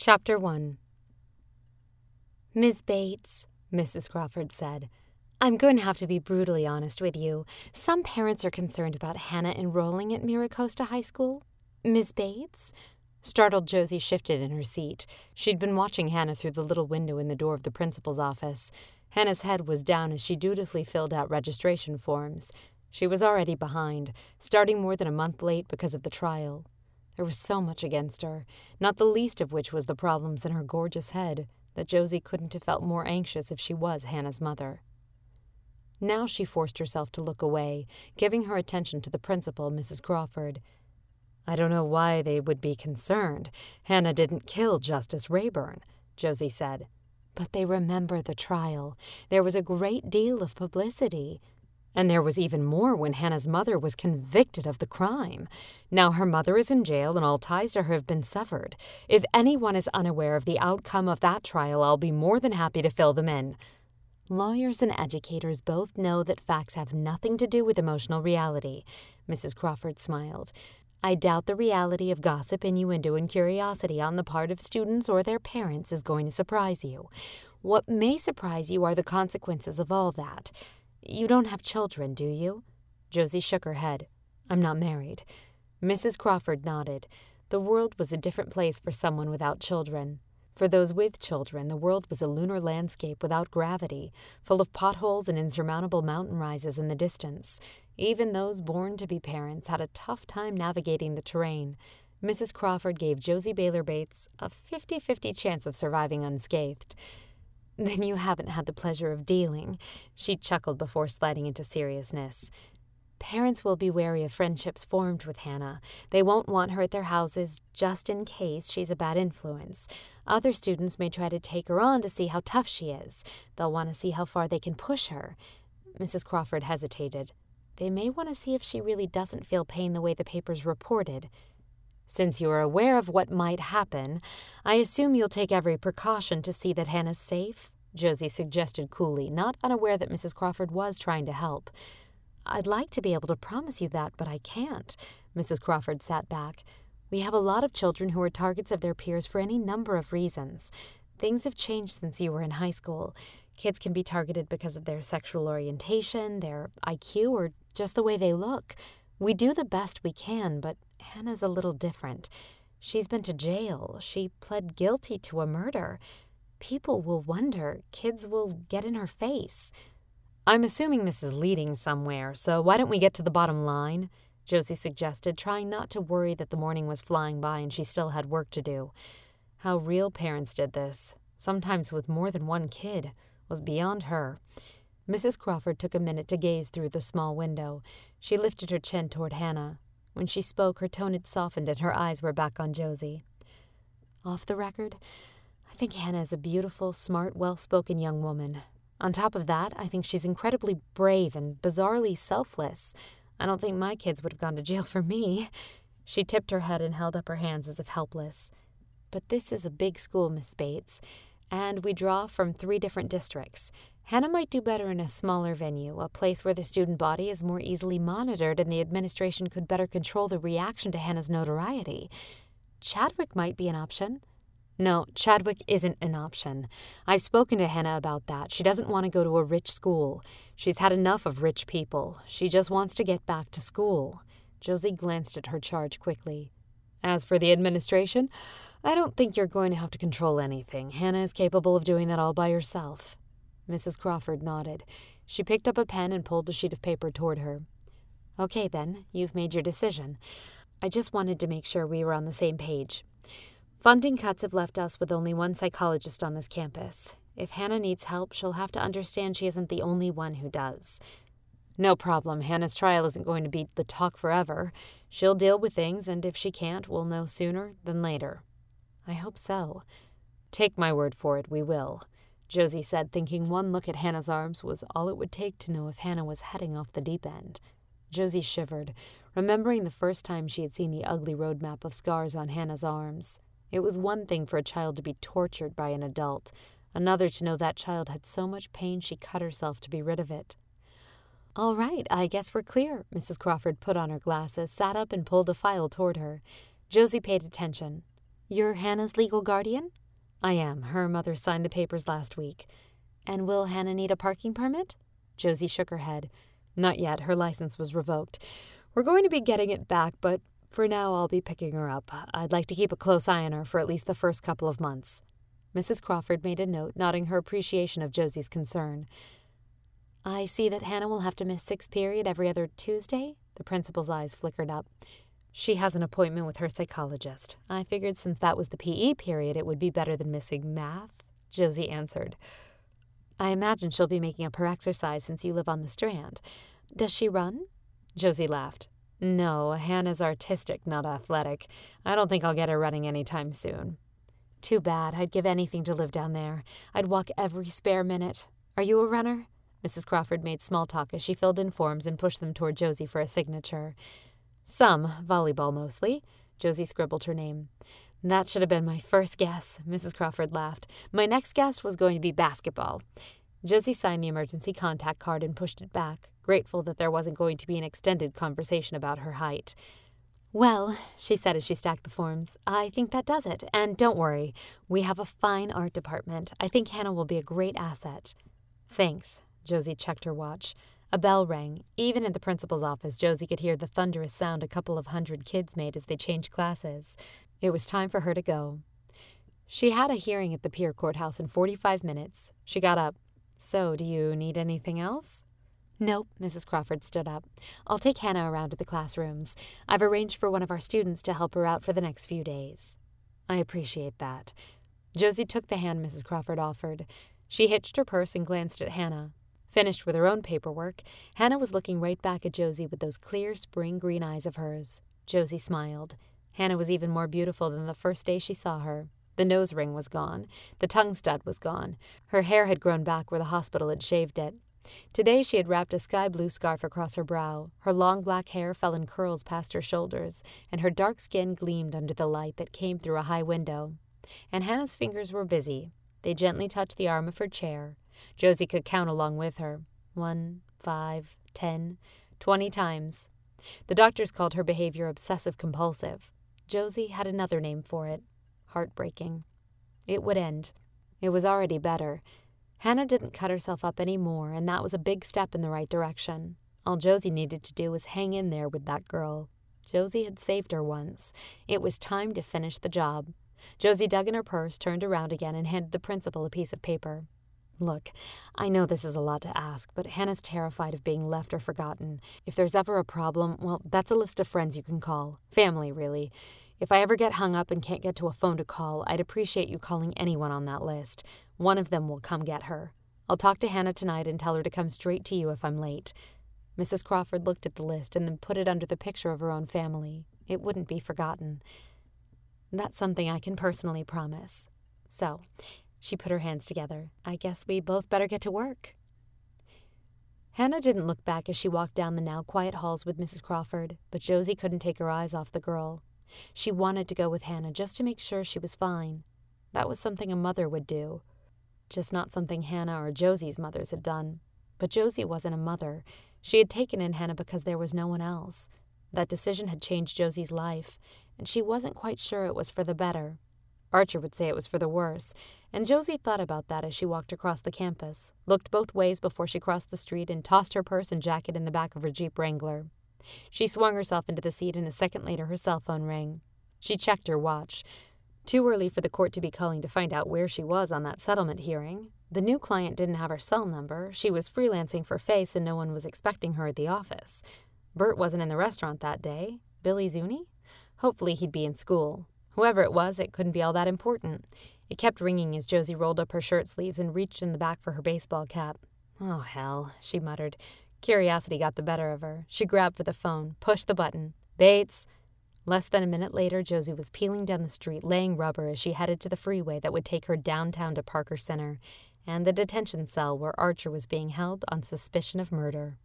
Chapter 1 Miss Bates, Mrs. Crawford said, I'm going to have to be brutally honest with you. Some parents are concerned about Hannah enrolling at Mira Costa High School. Miss Bates? Startled Josie shifted in her seat. She'd been watching Hannah through the little window in the door of the principal's office. Hannah's head was down as she dutifully filled out registration forms. She was already behind, starting more than a month late because of the trial. There was so much against her, not the least of which was the problems in her gorgeous head, that Josie couldn't have felt more anxious if she was Hannah's mother. Now she forced herself to look away, giving her attention to the principal, Mrs. Crawford. I don't know why they would be concerned. Hannah didn't kill Justice Rayburn, Josie said. But they remember the trial. There was a great deal of publicity. And there was even more when Hannah's mother was convicted of the crime. Now her mother is in jail and all ties to her have been severed. If anyone is unaware of the outcome of that trial, I'll be more than happy to fill them in. Lawyers and educators both know that facts have nothing to do with emotional reality. Mrs. Crawford smiled. I doubt the reality of gossip, innuendo, and curiosity on the part of students or their parents is going to surprise you. What may surprise you are the consequences of all that. You don't have children, do you? Josie shook her head. I'm not married. Mrs. Crawford nodded. The world was a different place for someone without children. For those with children, the world was a lunar landscape without gravity, full of potholes and insurmountable mountain rises in the distance. Even those born to be parents had a tough time navigating the terrain. Mrs. Crawford gave Josie Baylor Bates a 50 50 chance of surviving unscathed. Then you haven't had the pleasure of dealing, she chuckled before sliding into seriousness. Parents will be wary of friendships formed with Hannah. They won't want her at their houses just in case she's a bad influence. Other students may try to take her on to see how tough she is. They'll want to see how far they can push her. Mrs. Crawford hesitated. They may want to see if she really doesn't feel pain the way the papers reported. Since you are aware of what might happen, I assume you'll take every precaution to see that Hannah's safe? Josie suggested coolly, not unaware that Mrs. Crawford was trying to help. I'd like to be able to promise you that, but I can't. Mrs. Crawford sat back. We have a lot of children who are targets of their peers for any number of reasons. Things have changed since you were in high school. Kids can be targeted because of their sexual orientation, their IQ, or just the way they look. We do the best we can, but Hannah's a little different. She's been to jail. She pled guilty to a murder. People will wonder. Kids will get in her face. I'm assuming this is leading somewhere, so why don't we get to the bottom line? Josie suggested, trying not to worry that the morning was flying by and she still had work to do. How real parents did this, sometimes with more than one kid, was beyond her. Mrs. Crawford took a minute to gaze through the small window. She lifted her chin toward Hannah. When she spoke, her tone had softened and her eyes were back on Josie. Off the record, I think Hannah is a beautiful, smart, well spoken young woman. On top of that, I think she's incredibly brave and bizarrely selfless. I don't think my kids would have gone to jail for me. She tipped her head and held up her hands as if helpless. But this is a big school, Miss Bates, and we draw from three different districts. Hannah might do better in a smaller venue, a place where the student body is more easily monitored and the administration could better control the reaction to Hannah's notoriety. Chadwick might be an option. No, Chadwick isn't an option. I've spoken to Hannah about that. She doesn't want to go to a rich school. She's had enough of rich people. She just wants to get back to school. Josie glanced at her charge quickly. As for the administration, I don't think you're going to have to control anything. Hannah is capable of doing that all by herself. Mrs. Crawford nodded. She picked up a pen and pulled a sheet of paper toward her. Okay, then, you've made your decision. I just wanted to make sure we were on the same page. Funding cuts have left us with only one psychologist on this campus. If Hannah needs help, she'll have to understand she isn't the only one who does. No problem. Hannah's trial isn't going to be the talk forever. She'll deal with things, and if she can't, we'll know sooner than later. I hope so. Take my word for it, we will. Josie said, thinking one look at Hannah's arms was all it would take to know if Hannah was heading off the deep end. Josie shivered, remembering the first time she had seen the ugly road map of scars on Hannah's arms. It was one thing for a child to be tortured by an adult, another to know that child had so much pain she cut herself to be rid of it. All right, I guess we're clear. Mrs. Crawford put on her glasses, sat up, and pulled a file toward her. Josie paid attention. You're Hannah's legal guardian? I am. Her mother signed the papers last week. And will Hannah need a parking permit? Josie shook her head. Not yet. Her license was revoked. We're going to be getting it back, but for now I'll be picking her up. I'd like to keep a close eye on her for at least the first couple of months. Mrs. Crawford made a note, nodding her appreciation of Josie's concern. I see that Hannah will have to miss sixth period every other Tuesday. The principal's eyes flickered up. She has an appointment with her psychologist. I figured since that was the PE period, it would be better than missing math, Josie answered. I imagine she'll be making up her exercise since you live on the Strand. Does she run? Josie laughed. No, Hannah's artistic, not athletic. I don't think I'll get her running any time soon. Too bad. I'd give anything to live down there. I'd walk every spare minute. Are you a runner? Mrs. Crawford made small talk as she filled in forms and pushed them toward Josie for a signature. Some, volleyball mostly. Josie scribbled her name. That should have been my first guess, Mrs. Crawford laughed. My next guess was going to be basketball. Josie signed the emergency contact card and pushed it back, grateful that there wasn't going to be an extended conversation about her height. Well, she said as she stacked the forms, I think that does it. And don't worry, we have a fine art department. I think Hannah will be a great asset. Thanks. Josie checked her watch. A bell rang. Even in the principal's office, Josie could hear the thunderous sound a couple of hundred kids made as they changed classes. It was time for her to go. She had a hearing at the Pier Courthouse in 45 minutes. She got up. So, do you need anything else? Nope, Mrs. Crawford stood up. I'll take Hannah around to the classrooms. I've arranged for one of our students to help her out for the next few days. I appreciate that. Josie took the hand Mrs. Crawford offered. She hitched her purse and glanced at Hannah. Finished with her own paperwork, Hannah was looking right back at Josie with those clear spring green eyes of hers. Josie smiled. Hannah was even more beautiful than the first day she saw her. The nose ring was gone. The tongue stud was gone. Her hair had grown back where the hospital had shaved it. Today she had wrapped a sky blue scarf across her brow. Her long black hair fell in curls past her shoulders, and her dark skin gleamed under the light that came through a high window. And Hannah's fingers were busy. They gently touched the arm of her chair. Josie could count along with her. One, five, ten, twenty times. The doctors called her behavior obsessive compulsive. Josie had another name for it heartbreaking. It would end. It was already better. Hannah didn't cut herself up any more, and that was a big step in the right direction. All Josie needed to do was hang in there with that girl. Josie had saved her once. It was time to finish the job. Josie dug in her purse, turned around again, and handed the principal a piece of paper. Look, I know this is a lot to ask, but Hannah's terrified of being left or forgotten. If there's ever a problem, well, that's a list of friends you can call. Family, really. If I ever get hung up and can't get to a phone to call, I'd appreciate you calling anyone on that list. One of them will come get her. I'll talk to Hannah tonight and tell her to come straight to you if I'm late. Mrs. Crawford looked at the list and then put it under the picture of her own family. It wouldn't be forgotten. That's something I can personally promise. So, she put her hands together. I guess we both better get to work. Hannah didn't look back as she walked down the now quiet halls with Mrs. Crawford, but Josie couldn't take her eyes off the girl. She wanted to go with Hannah just to make sure she was fine. That was something a mother would do. Just not something Hannah or Josie's mothers had done. But Josie wasn't a mother. She had taken in Hannah because there was no one else. That decision had changed Josie's life, and she wasn't quite sure it was for the better. Archer would say it was for the worse, and Josie thought about that as she walked across the campus, looked both ways before she crossed the street, and tossed her purse and jacket in the back of her Jeep Wrangler. She swung herself into the seat, and a second later her cell phone rang. She checked her watch. Too early for the court to be calling to find out where she was on that settlement hearing. The new client didn't have her cell number. She was freelancing for Faye's, and no one was expecting her at the office. Bert wasn't in the restaurant that day. Billy Zuni? Hopefully he'd be in school. Whoever it was, it couldn't be all that important. It kept ringing as Josie rolled up her shirt sleeves and reached in the back for her baseball cap. Oh, hell, she muttered. Curiosity got the better of her. She grabbed for the phone, pushed the button. Bates! Less than a minute later, Josie was peeling down the street, laying rubber as she headed to the freeway that would take her downtown to Parker Center and the detention cell where Archer was being held on suspicion of murder.